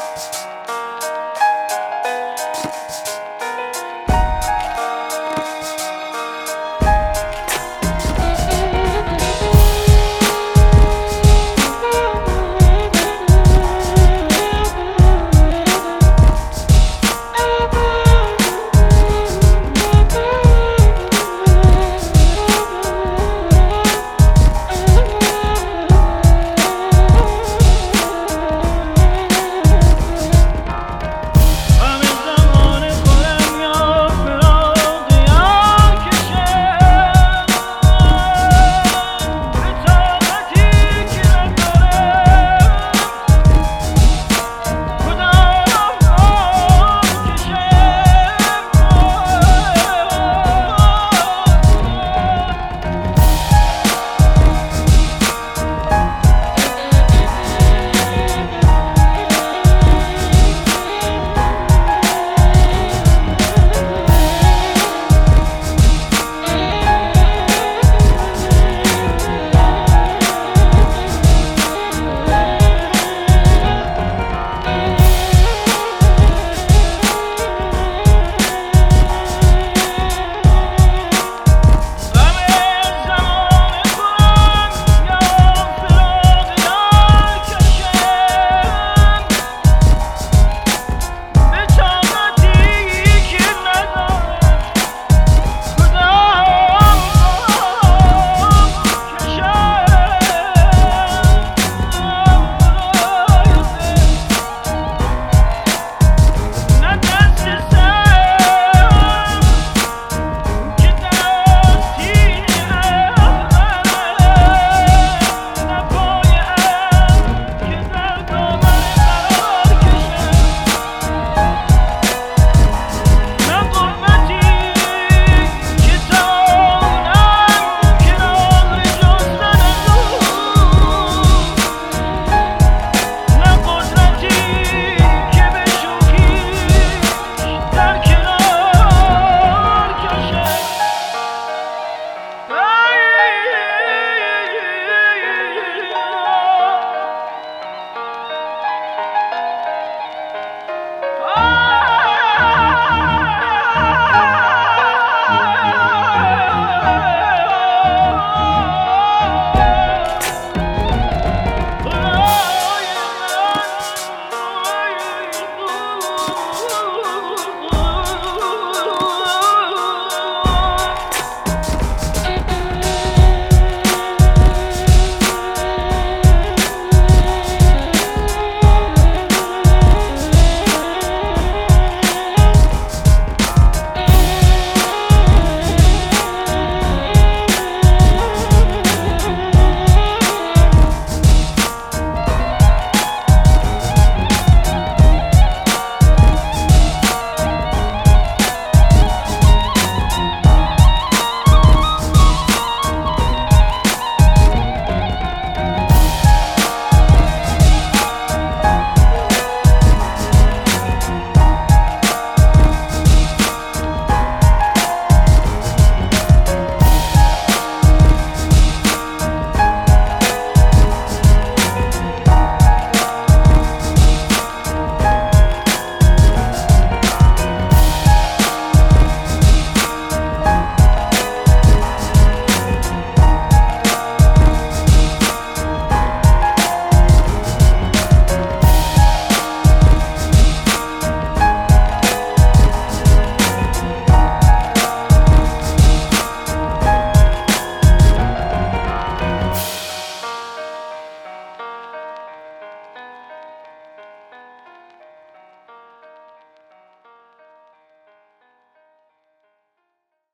Bye.